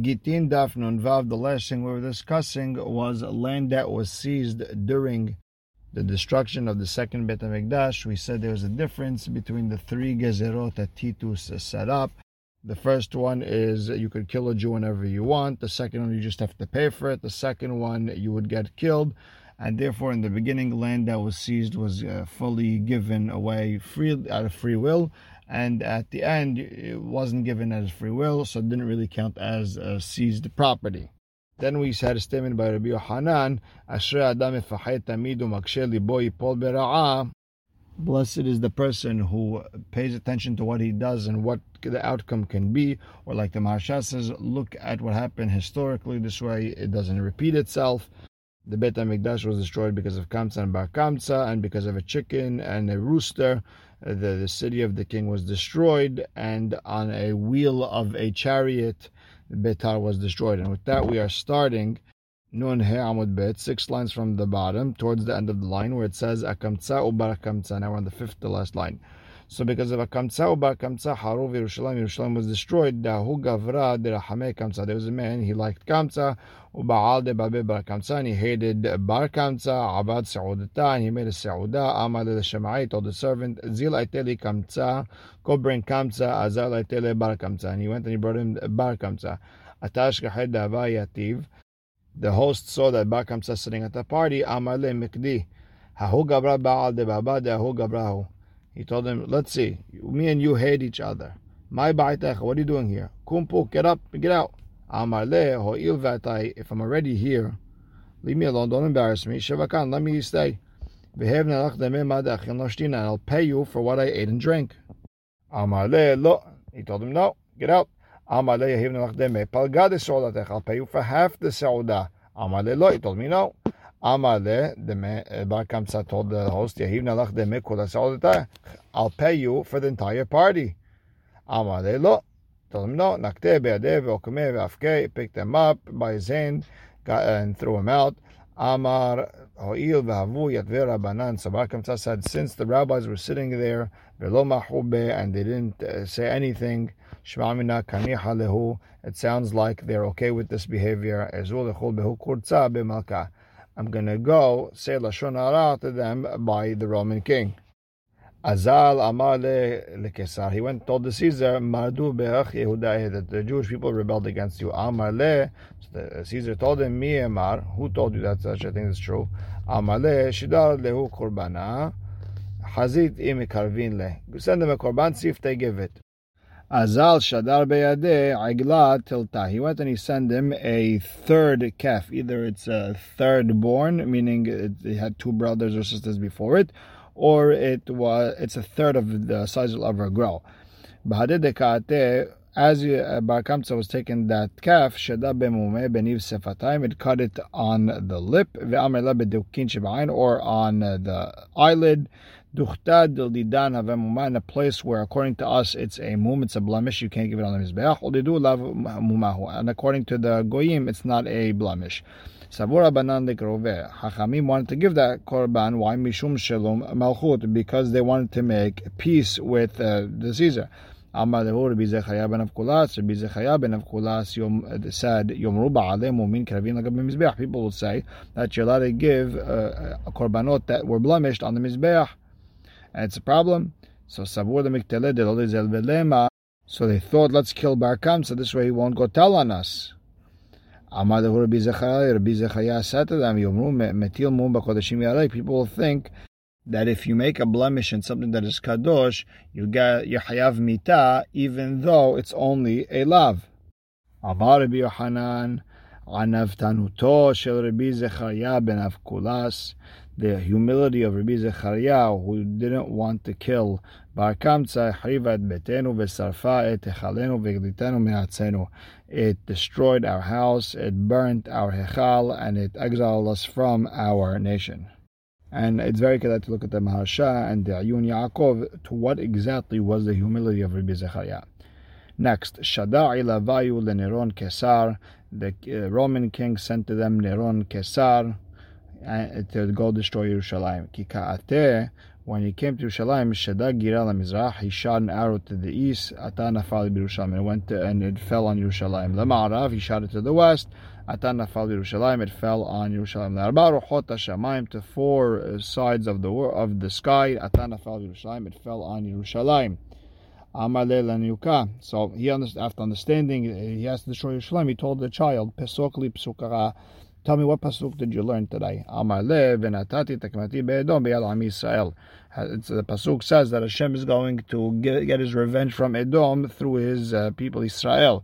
Gittin Daf Vav, the last thing we were discussing was land that was seized during the destruction of the second Bet HaMikdash. We said there was a difference between the three gezerot that Titus set up. The first one is you could kill a Jew whenever you want. The second one, you just have to pay for it. The second one, you would get killed. And therefore, in the beginning, land that was seized was uh, fully given away free out of free will and at the end it wasn't given as free will, so it didn't really count as seized property. Then we had a statement by Rabbi Yohanan, Adam Blessed is the person who pays attention to what he does and what the outcome can be. Or like the Maharsha says, look at what happened historically. This way it doesn't repeat itself. The Beit HaMikdash was destroyed because of Kamsa and Bar Kamsa and because of a chicken and a rooster the, the city of the king was destroyed, and on a wheel of a chariot, Betar was destroyed. And with that, we are starting Nun He Amud Bet, six lines from the bottom, towards the end of the line, where it says Akamtsa Ubar Akamtsa. Now we're on the fifth to last line. So because of Akamtsa Ubar Kamtsa, Haruv Yerushalayim, Yerushalayim was destroyed. Dahu Gavra Derahame Kamtsa. There was a man, he liked Kamtsa. Ubaal de Babe Bar Kamtsa, and he hated Bar Kamtsa. Abad Saudata, and he made a Sauda. Amad the Shemai told the servant, Zil Aiteli Kamtsa, go bring Kamtsa, Azal Bar Kamtsa. And he went and he brought him Bar Kamtsa. Atash Kahed Dava Yativ. The host saw that Bar Kamtsa sitting at the party. Amar le Mikdi. Hahu Gabra Baal de Baba de Hahu Gabrahu. He told him, let's see, me and you hate each other. My ba'itech, what are you doing here? Kumpu, get up, get out. If I'm already here, leave me alone, don't embarrass me. Shavakan, let me stay. And I'll pay you for what I ate and drank. He told him, no, get out. I'll pay you for half the lo. He told me, no. Amale, the Bar Kamsa told the host, I'll pay you for the entire party. Amale lo. Told him no. Nakte be'adev ve'okame ve'afke. Picked them up by his hand got, and threw him out. Amar ho'il ve'havu yatve rabbanan. So Bar Kamsa said, since the rabbis were sitting there, ve'lo mahube, and they didn't uh, say anything, shma'amina kaniha lehu. It sounds like they're okay with this behavior. Ezul lechol behu kurza be'malka. I'm going to go say Lashon Hara to them by the Roman king. Azal Amar le. He went told the Caesar, Mardu be'ach Yehuda, that the Jewish people rebelled against you. Amar le. Caesar told him, Mi Emar. Who told you that such a thing is true? Amar le. Shidar lehu kurbana. Hazit im karvin le. Send them a korban, see if they give it. Azal Shadar Beyade Agla Tilta. He went and he sent him a third calf. Either it's a third born, meaning it, had two brothers or sisters before it, or it was it's a third of the size of a grow. As uh, Bar Kamsa was taking that calf, it cut it on the lip, or on the eyelid, Duchtad didan havemuma in a place where, according to us, it's a mum, it's a blemish. You can't give it on the mizbeach. And according to the goyim, it's not a blemish. Savura banan dekrove. Hachamim wanted to give that korban. Why mishum shalom malchut? Because they wanted to make peace with uh, the Caesar. Amar lehu Rabbi Zechariah ben Avkulas. Rabbi Zechariah ben Avkulas yom, said, Yomru ba'aleh mumin kravin lagab mizbeach. People will say that you're allowed to give uh, korbanot that were blemished on the mizbeach and it's a problem. So Savur the Miktele So they thought, let's kill Barkam, so this way he won't go tell on us. People will think that if you make a blemish in something that is kadosh, you get your hayav mita, even though it's only a lav. Amar Rabbi Yohanan, Tanuto Shel Rabbi Zechariah ben Avkulas the humility of Rabbi Zechariah, who didn't want to kill. It destroyed our house, it burnt our Hechal, and it exiled us from our nation. And it's very good to look at the Maharsha and the Ayun Yaakov to what exactly was the humility of Rabbi Zechariah. Next, Shada'i Lavayu Neron Kesar. The uh, Roman king sent to them Neron Kesar to go destroy Yerushalayim. Ki ka'ateh when he came to Yerushalayim, Shadag Gira Mizrach, he shot an arrow to the east, Ata Nafal Yerushalayim, and it went to, and it fell on Yerushalayim. Lema'arav, he shot it to the west, Ata Nafal Yerushalayim, it fell on Yerushalayim. Arba Ruchot Hashamayim, to four uh, sides of the of the sky, Ata Nafal Yerushalayim, it fell on Yerushalayim. So he after understanding, he has to destroy Yerushalayim. He told the child, Pesokli Pesukara. Tell me what pasuk did you learn today? Amar le v'natati tekmati be'edom be'al am. The pasuk says that Hashem is going to get, get his revenge from Edom through his uh, people Israel.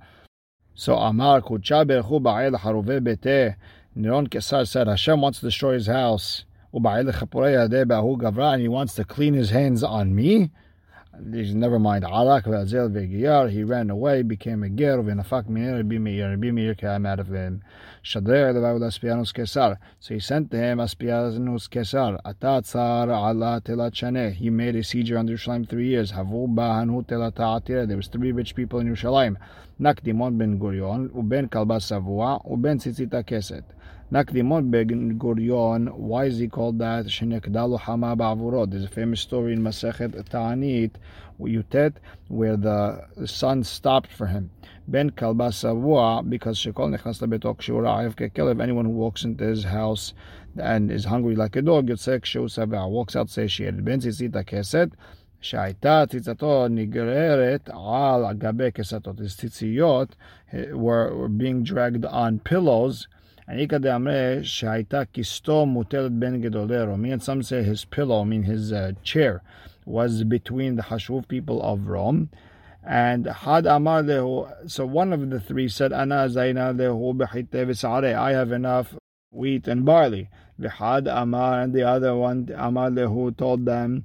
So Amar kucha ba'el haruve bete. Niron Kesar said Hashem wants to destroy his house. And he wants to clean his hands on me never mind. Alak ve'azel ve'giyar, he ran away, became a ger, ve'nafak minir Rabbi Meir, Rabbi Meir came out of him. Shadrer levav Aspianus Kesar, so he sent to him Aspianus Kesar, Atatzar ala telat shaneh, he made a siege around Jerusalem three years, Havu ba'anu Telata'atira. there was three rich people in Jerusalem, Nakdimon ben Gurion, uben kalba savua, uben tzitzita keset. Nakdimon Begin Gurion, why is he called that? Shenekdalu Hama Ba'avurot. There's a famous story in Masechet Ta'anit, Yutet, where the son stopped for him. Ben Kalbasavua because Shekol Nechnas Labetok Shura Kekelev, anyone who walks into his house and is hungry like a dog, Yotzek Shu Savah, walks out satiated. Ben Zizita Keset, שהייתה ציצתו נגררת al גבי Kesatot. His ציציות eh, were being dragged on pillows Anika de Amre Shaita Kisto Mutelet Ben Gedolero. Me and some say his pillow, I mean his uh, chair, was between the Hashuv people of Rome. And Had Amar Lehu, so one of the three said, Ana Zaina Lehu Behite I have enough wheat and barley. Vihad Amar, and the other one, Amar Lehu, told them,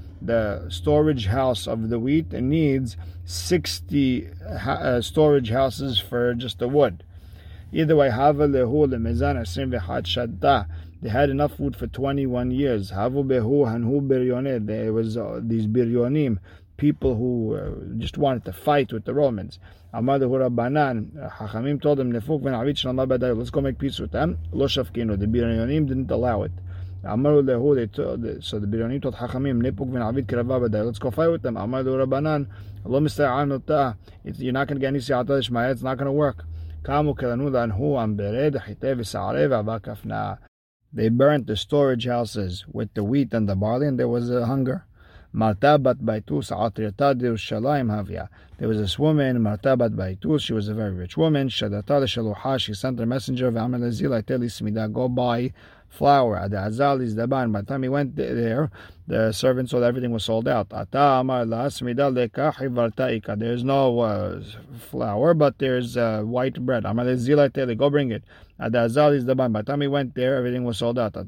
the storage house of the wheat and needs 60 uh, storage houses for just the wood. Either way, Havelehu, the Mezana Semve Hatshadda, they had enough food for 21 years. Havu behu and hubirne, there was uh, these biryonim, people who uh, just wanted to fight with the Romans. Hachamim told them, let's go make peace with them. The biryonim didn't allow it. Amaru Lehu, they told, so the Bironi told Hachamim, Nipuk vin Avid Kirava Badai, with them. You're not going to get any Siyata it's not going to work. They burnt the storage houses with the wheat and the barley, and there was a hunger. There was this woman, Marta bat Baitus, she was a very rich woman. She sent her messenger, V'amelezil Smida, go by flour. Ad Azalis Daban. By the time he went there, the servant saw that everything was sold out. Hivartaika. There's no uh, flour, but there's uh, white bread. Go bring Teli, go bring it. Ad Azalis Daban. By the time he went there, everything was sold out. Uh,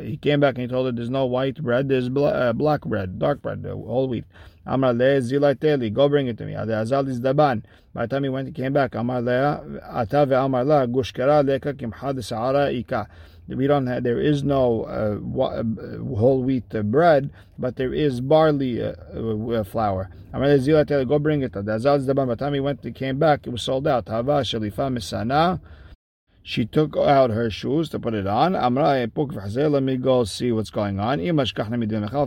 he came back and he told her there's no white bread, there's uh, black bread, dark bread, whole wheat. Amar le zilateli, go bring it to me. Azal is the daban. By the time he went, he came back. Amar le ata Amar la gushkara leka kimhad sa'ara ika. We don't have, there is no uh, uh whole wheat uh, bread, but there is barley uh, flour. Go bring it. By the time he went, he came back, it was sold out. She took out her shoes to put it on. Let me go see what's going on. If I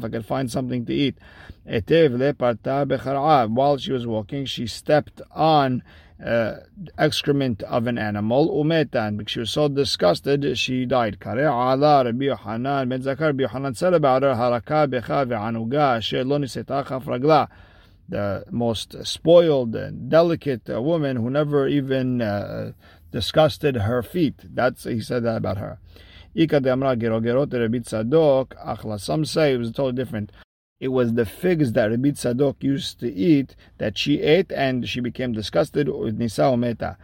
could find something to eat. While she was walking, she stepped on uh, excrement of an animal. Umetan, because she was so disgusted, she died. Rabbi Yohanan ben Zakar, Rabbi Yohanan said about her, Haraka becha ve'anuga asher lo ragla the most spoiled and delicate woman who never even uh, disgusted her feet. That's he said that about her. Some say it was totally different. It was the figs that Rabbi Tzadok used to eat that she ate and she became disgusted with Nisa Ometa.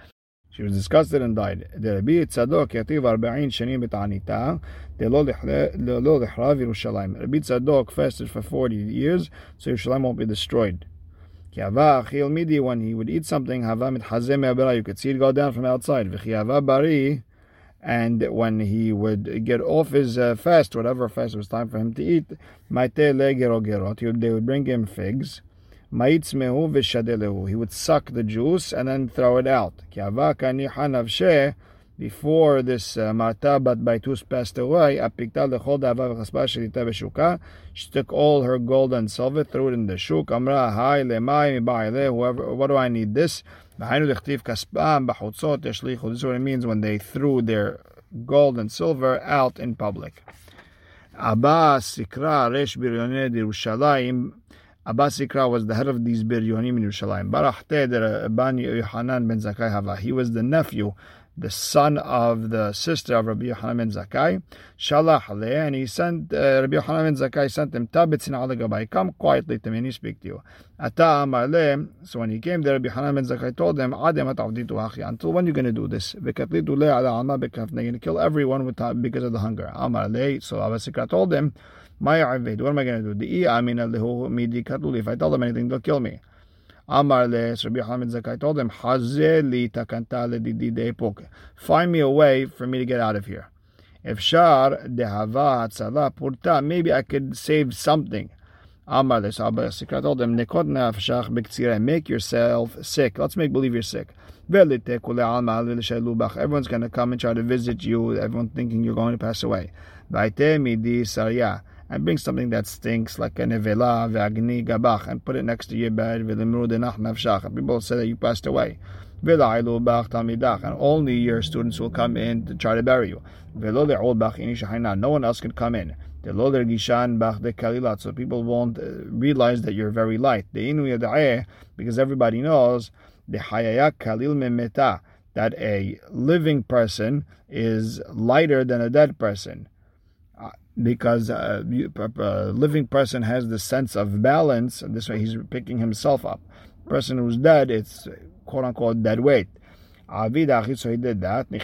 She was disgusted and died. The Rabbi Tzadok yativ 40 shanim b'ta'anita lo lehrav Yerushalayim. Rabbi Tzadok fasted for 40 years so Yerushalayim won't be destroyed. When he would eat something, you could see it go down from outside. And when he would get off his uh, fast, whatever fast it was time for him to eat, they would bring him figs. He would suck the juice and then throw it out before this uh, Marta bat Baitus passed away. She took all her gold and silver, threw it in the shuk. Amra, hai lemai whoever, what do I need this? This is what it means when they threw their gold and silver out in public. Abba Sikra Resh Biryoneh Yerushalayim Abba Sikra was the head of these Biryonim in Yerushalayim. Barach Teder Ban Yohanan ben Zakai Hava. He was the nephew the son of the sister of Rabbi Yochanan ben Zakkai, Shalach and he sent, uh, Rabbi Yochanan ben Zakkai sent him, Tabitzin gabai, come quietly to me and he speak to you. Ata amar so when he came there, Rabbi Yochanan ben Zakkai told him, Adem atavditu achi, until when are you going to do this? Vekatlitu le ala alma bekafne, to kill everyone with, because of the hunger. Amar so Abba Sikra told him, my Avid, what am I going to do? The midi katuli, if I tell them anything, they'll kill me. Amar le, Rabbi Hamid Zakai told him, Hazeli takanta ledidi Find me a way for me to get out of here. If shar dehava tzala purta, maybe I could save something. Amar le, so Sikra told him, Nekot nafshach b'ktzira, make yourself sick. Let's make believe you're sick. Everyone's going to come and try to visit you, everyone thinking you're going to pass away. Vaite midi sarya and bring something that stinks like a nevela ve'agni gabach and put it next to your bed v'limru denach nafshach. People say that you passed away. And only your students will come in to try to bury you. No one else can come in. So people won't uh, realize that you're very light. Because everybody knows that a living person is lighter than a dead person because uh, a living person has the sense of balance. and This way, he's picking himself up. Person who's dead, it's quote unquote dead weight. So he did that. So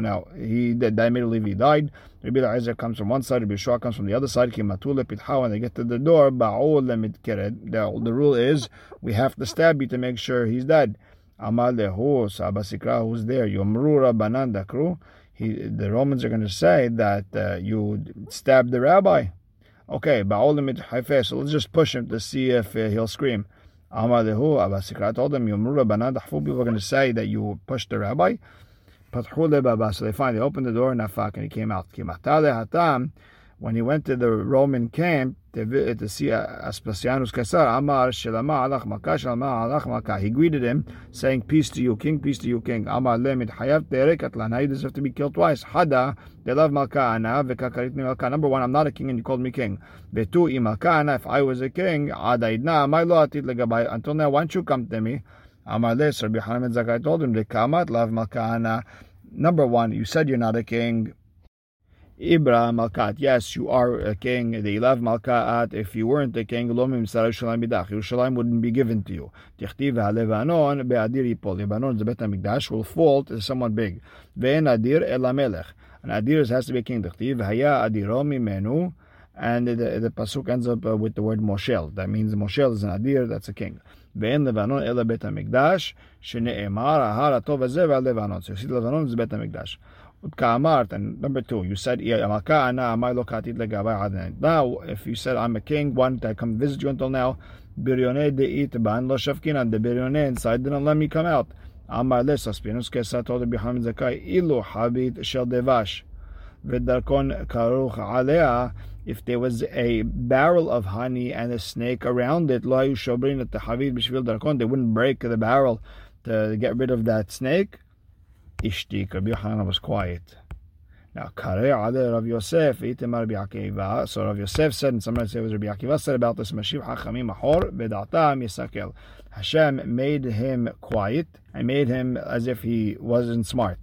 now he did that immediately he died. Rabbi Eliezer comes from one side, Rabbi Yehoshua comes from the other side. When they get to the door, the, rule is we have to stab you to make sure he's dead. Amal who's there? He, the Romans are going to say that uh, you stabbed the rabbi. Okay, so let's just push him to see if uh, he'll scream. Abba Sikra told him, people are going to say that you pushed the rabbi. So they finally opened the door, and he came out when he went to the Roman camp to, to see uh, Aspasianus Caesar, Amar Shelama Alach Makah Shelama Alach Makah. He greeted him, saying, Peace to you, King, peace to you, King. Amar Lemid Hayav Terek Atlan. You deserve to be killed twice. Hada, they love Malka Ana, Vekakaritni Malka. Number one, I'm not a king and you called me king. Vetu Imalka Ana, if I was a king, Adaidna, my law atit legabay. Until now, why don't you come to me? Amar Le, Rabbi Hanan Zakai told him, Lekamat love Malka Ana. Number one, you said you're not a king. Ibra Malkat. Yes, you are a king. The Ilav Malkat. If you weren't a king, Lomim Yerushalayim Bidach. Yerushalayim wouldn't be given to you. Tichtiv HaLevanon Be'adir Yipol. Lebanon, the Bet HaMikdash, will fall to someone big. Ve'en Adir Elamelech. An Adir has to be a king. Tichtiv Haya Adirom Menu. And the, the pasuk ends up uh, with the word Moshel. That means Moshel is an Adir, that's a king. Ve'en Levanon Ela Bet HaMikdash. Shene'emar Ahar Atov Hazeh Levanon. So you see, Levanon is the Bet And number two, you said, Now, if you said, I'm a king, why didn't I come visit you until now? Biryone de itban lo shafkinan. The biryone inside didn't let me come out. If there was a barrel of honey and a snake around it, lo they wouldn't break the barrel to get rid of that snake. Ishtik, Rabbi Yochanan was quiet. Now, Kare Ale Rav Yosef, Itemar Rabbi Akiva. So Rav Yosef said, and said it was Rabbi Akiva said about this, Mashiv Hachamim Ahor, Bedatam Yisakel. Hashem made him quiet and made him as if he wasn't smart.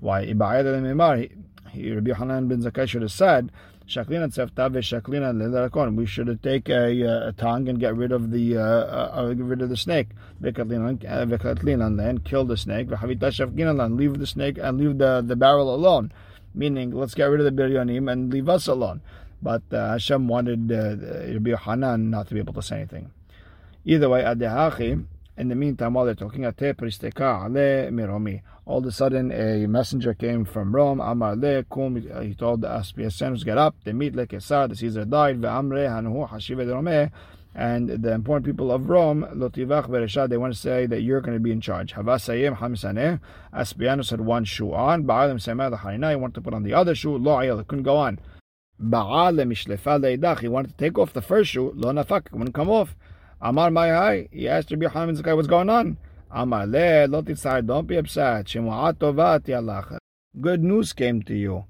Why? Rabbi Yochanan ben Zakkai should have said, Shaklina tzefta shaklina lelerakon. We should take a, a tongue and get rid of the uh, uh, get rid of the snake. Vekatlina and kill the snake. V'havita shafkina leave the snake and leave the, the barrel alone. Meaning, let's get rid of the biryonim and leave us alone. but uh, Hashem wanted uh, Rabbi Hanan not to be able to say anything. Either way, Adehachi, in the meantime, while they're talking, all of a sudden a messenger came from Rome. Amar le kum. He told the Aspiasenus, get up. They meet le Kesar. The Caesar died. And the important people of Rome, they want to say that you're going to be in charge. Aspianus had one shoe on. Ba'alim. He wanted to put on the other shoe. Lo Ayel. couldn't go on. He wanted to take off the first shoe. Lo Nafak. wouldn't come off. Amar Mayai, he asked Rabbi Hanan Zakai, what's going on? Amar Le, Lotitzai, don't be upset. Shemu'at Tova Tialach. Good news came to you.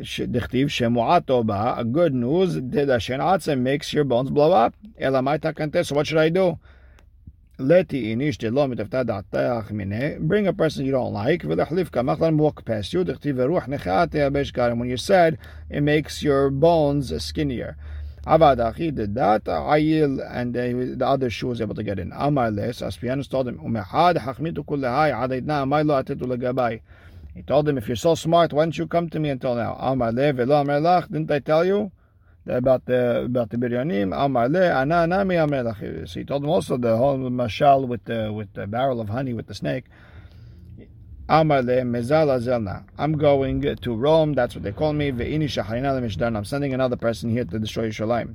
Dichtiv Shemu'at Tova, good news, did Hashem and makes your bones blow up. Elamai Takante, so what should I do? Leti inish delom mitavta da'atach mine. Bring a person you don't like. V'lechlif kamach let him walk past you. Dechtiv veruach nechat yabesh karim. When you said, it makes your bones skinnier. Avad Achi did that, Ayil and the, the other shoe was able to get in. Amar Les, Aspianus told him, Umehad hachmitu kullehai adaitna amaylo atitu legabai. He told him, if you're so smart, why didn't you come to me until now? Amar le velo amar lach, didn't I tell you about the about the biryonim? Amar le ana nami. So he told him also the whole mashal with the with the barrel of honey with the snake. I'm going to Rome. That's what they call me. Ve'ini shaharina lemishdan. I'm sending another person here to destroy Yerushalayim.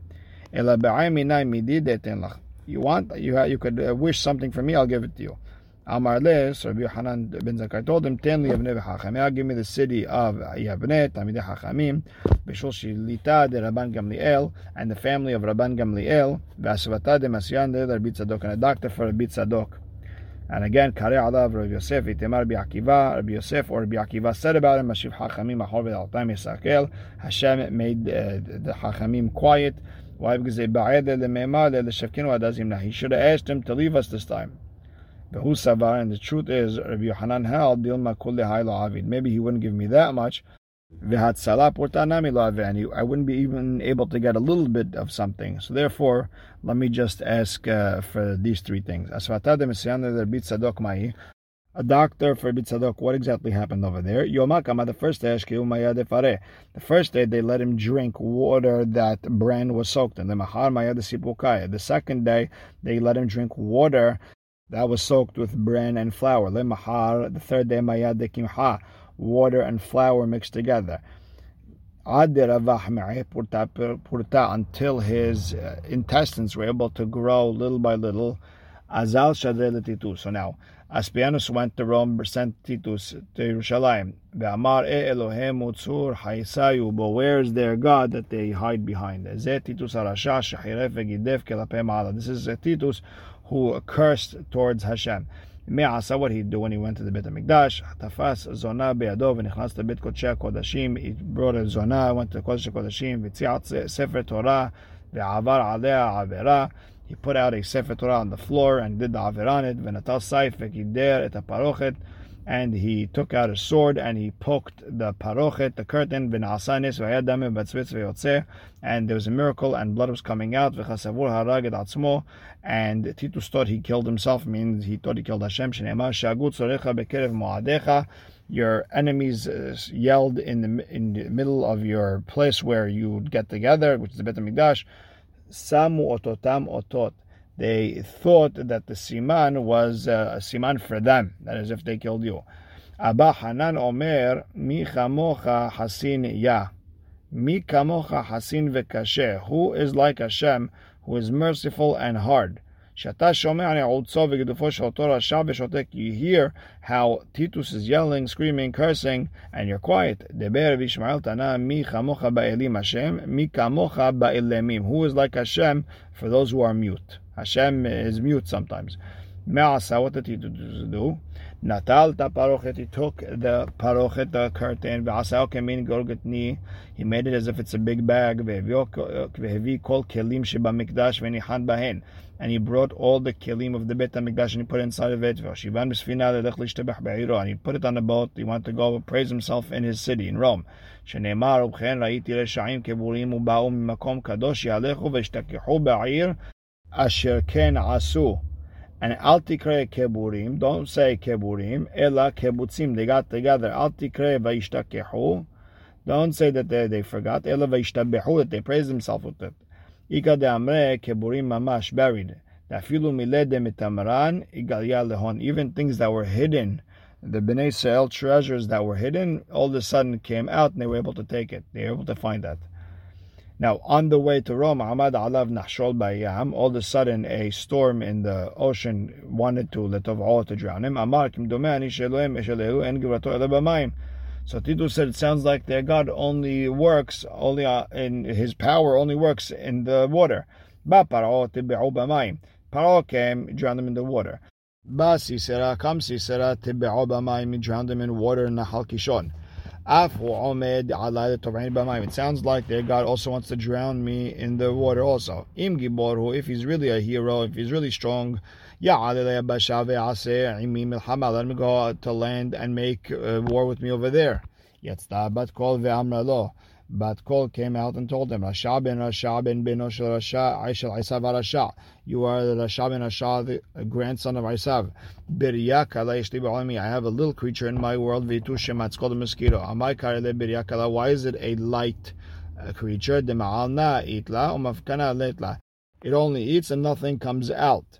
You want you you could uh, wish something for me. I'll give it to you. Amar le, so Rabbi Hanan ben Zakkai told him, Ten li Yavne v'Chachamim, give me the city of Yavne, Tamidei Chachamim, B'shul Shilita de Rabban Gamliel, and the family of Rabban Gamliel, V'asvata de Masyan de Rabbi Tzadok, and a doctor for Rabbi Tzadok. And again, Kare Alav Rabbi Yosef, Itemar Rabbi Akiva, Rabbi Yosef or Rabbi Akiva said about him, Mashiv Chachamim, Ahor V'Altam Yisakel, Hashem made uh, the Chachamim quiet. Why? Because they ba'ed le-me'ma le-shevkinu adazim. He should have asked him to leave us this time. Behu Savar, and the truth is, Rabbi Yohanan held, Dilma Kulli Avid. Maybe he wouldn't give me that much. I wouldn't be even able to get a little bit of something. So therefore, let me just ask uh, for these three things. De. A doctor for Bitzadok, what exactly happened over there? The first day, the first day they let him drink water that bran was soaked in. The second day they let him drink water that was soaked with bran and flour. The third day, mayad kimha, water and flour mixed together. Until his uh, intestines were able to grow little by little. Azal Shadre So now, Aspianus went to Rome, sent Titus to Jerusalem. Ve'amar e Elohem utzur haisayu, but where is their God that they hide behind? Titus arasha shahiref v'gidef kelapem This is Titus who cursed towards Hashem. Me'asa, what he do when he went to the HaMikdash? Tafas zona be'ado v'nichnas to Beit Kodshei HaKodashim. He brought a zona, went to Kodesh HaKodashim, v'tziat sefer Torah, ve'avar alea avera. He put out a sefer Torah on the floor and did the aver on it. V'natal saif v'kider et parochet and he took out a sword and he poked the parochet, the curtain, and there was a miracle and blood was coming out, and Titus thought he killed himself, means he thought he killed Hashem. Your enemies uh, yelled in the in the middle of your place where you would get together, which is the Bet HaMikdash, Samu ototam otot they thought that the siman was uh, a siman for them, that is, if they killed you. Abba Hanan Omer, Mi chamocha hasin ya. Mi kamocha hasin vekashe. Who is like Hashem, who is merciful and hard. שאתה שומע נעוצו וגדופו של אותו רשע ושותק, you hear how Titus is yelling, screaming, cursing, and you're quiet. דבר וישמעאל תנא מי כמוך באלים השם, מי כמוך באלמים. Who is like Hashem for those who are mute. Hashem is mute sometimes. Me'asa, what did he do? Natal parochet, he took the parochet, the curtain, ve'asao kemin gorgetni, he made it as if it's a big bag, ve'hevi kol kelim sheba mikdash ve'nihan bahen, and he brought all the kelim of the Bet HaMikdash and he put it inside of it, ve'shivan b'sfina le'lech lishtebach be'iro, and he put it on the boat, he wanted to go praise himself in his city, in Rome. שנאמר, ובכן ראיתי רשעים כבורים ובאו ממקום קדוש יהלכו וישתכחו בעיר asher ken asu. And al tikre keburim, don't say keburim, ela kebutzim, they got together. Al tikre don't say that they, they forgot. Ela vayishtabehu, that they praise themselves with it. Ika de amre keburim mamash, buried. Dafilu milede mitamran, igalya lehon. Even things that were hidden, the Bnei Israel treasures that were hidden, all of a sudden came out and they were able to take it. They were able to find that. Now, on the way to Rome, Ahmad Alav Nahshol Bayam, all of a sudden a storm in the ocean wanted to let of all to drown him. Amar Kim Domani Sheloim Eshelehu En Givrato. So Titus said, it sounds like their God only works, only uh, in his power only works in the water. Ba Paro came, drowned them in the water. Ba Sisera, come Sisera, drowned them in water in Nahal Kishon. It sounds like their God also wants to drown me in the water also. Im If he's really a hero, if he's really strong, let me go to land and make uh, war with me over there. But Kol came out and told him, Rasha ben Rasha ben beno shel Rasha, Aishel Isav Rasha. You are the Rasha ben Rasha, the grandson of Isav. I have a little creature in my world, Vitushem, it's called a mosquito. Amai karele Biryakala. Why is it a light uh, creature? Itla, It only eats and nothing comes out.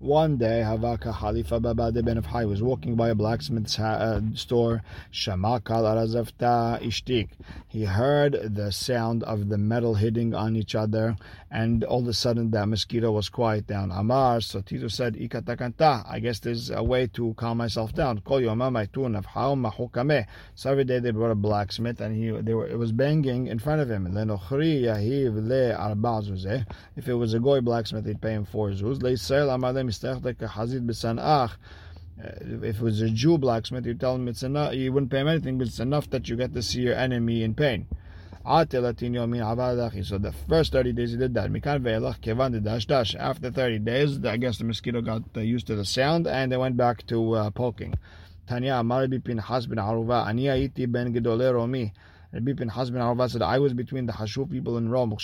One day, Havaka Halifa Babade ben Hai was walking by a blacksmith's uh, store. Shamakal Arazavta Ishtik. He heard the sound of the metal hitting on each other, and all of a sudden that mosquito was quiet down. Amar, so Tito said, Ikatakanta. I guess there's a way to calm myself down. Kol Mahukame. So every day they brought a blacksmith, and he they were it was banging in front of him. If it was a goy blacksmith, he'd pay him four zuz. Uh, if it was a Jew blacksmith, you tell him it's enough, you wouldn't pay him anything, but it's enough that you get to see your enemy in pain. So the first 30 days he did that. After 30 days, I guess the mosquito got uh, used to the sound and they went back to uh, poking. Tanya Amar bin bin Aruva, Ani ben Gedole Romi. Rabbi ben Arva said, I was between the Hashu people in Rome.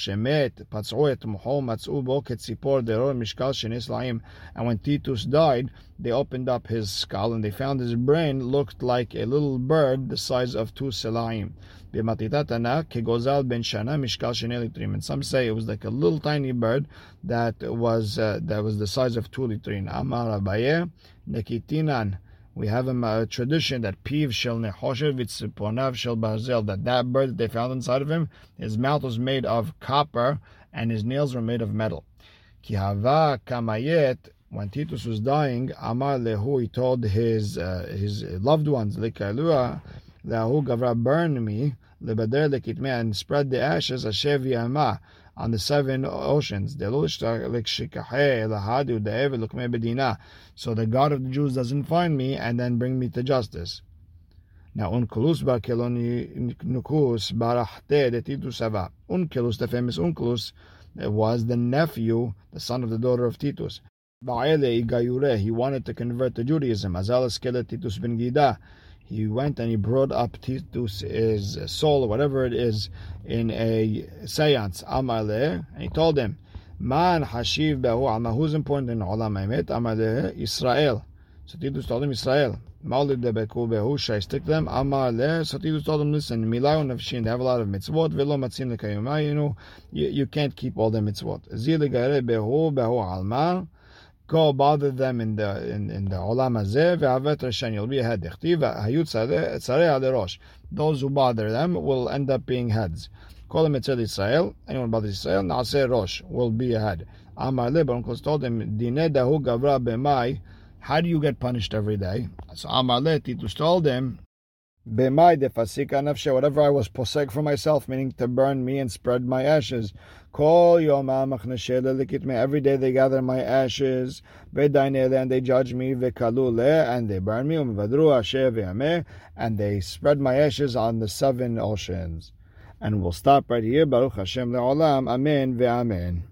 And when Titus died, they opened up his skull and they found his brain looked like a little bird the size of two selaim. And some say it was like a little tiny bird that was uh, that was the size of two litrin. Amar Abaye, nekitinan we have a tradition that piv shel nechoshev ponav shel barzel, that that bird that they found inside of him, his mouth was made of copper and his nails were made of metal. Kihava kamayet, when Titus was dying, Amar lehu, he told his uh, his loved ones, Likalua, lehu gavra, burn me, lebader lekitme, and spread the ashes, ashev yama, on the seven oceans. So the God of the Jews doesn't find me and then bring me to justice. Now, Unculus nukus barahte de Titus Ava. Unculus, the famous Unculus, eh, was the nephew, the son of the daughter of Titus. He wanted to convert to Judaism. Titus ben Gida he went and he brought up Titus's soul, whatever it is, in a seance, Amaleh, and he told him, Man Hashiv Behu Alma, who's important in Olam Emet? Amaleh, Israel. So Titus told him, Israel. Maulid Debeku Behu, should I stick them? Amaleh, so Titus told him, listen, Milayu Nafshin, they have a lot of mitzvot, Velo Matzin Lekayumayinu, you, can't keep all the mitzvot. Zil Gare Behu, Behu Alma, go bother them in the in, in the olam hazeh. You'll be a head. Those who bother them will end up being heads. Call them Etzel Israel. Anyone bothers Israel, Naaseh Rosh will be a head. Amar Le, but told him, Dine dahu gavra b'mai. How do you get punished every day? So Amar Le, Titus told him, Whatever I was posek for myself, meaning to burn me and spread my ashes. Kol yom Every day they gather my ashes, and they judge me, and they burn me, and they spread my ashes on the seven oceans. And we'll stop right here. Baruch Hashem le'olam. Amen ve'amen.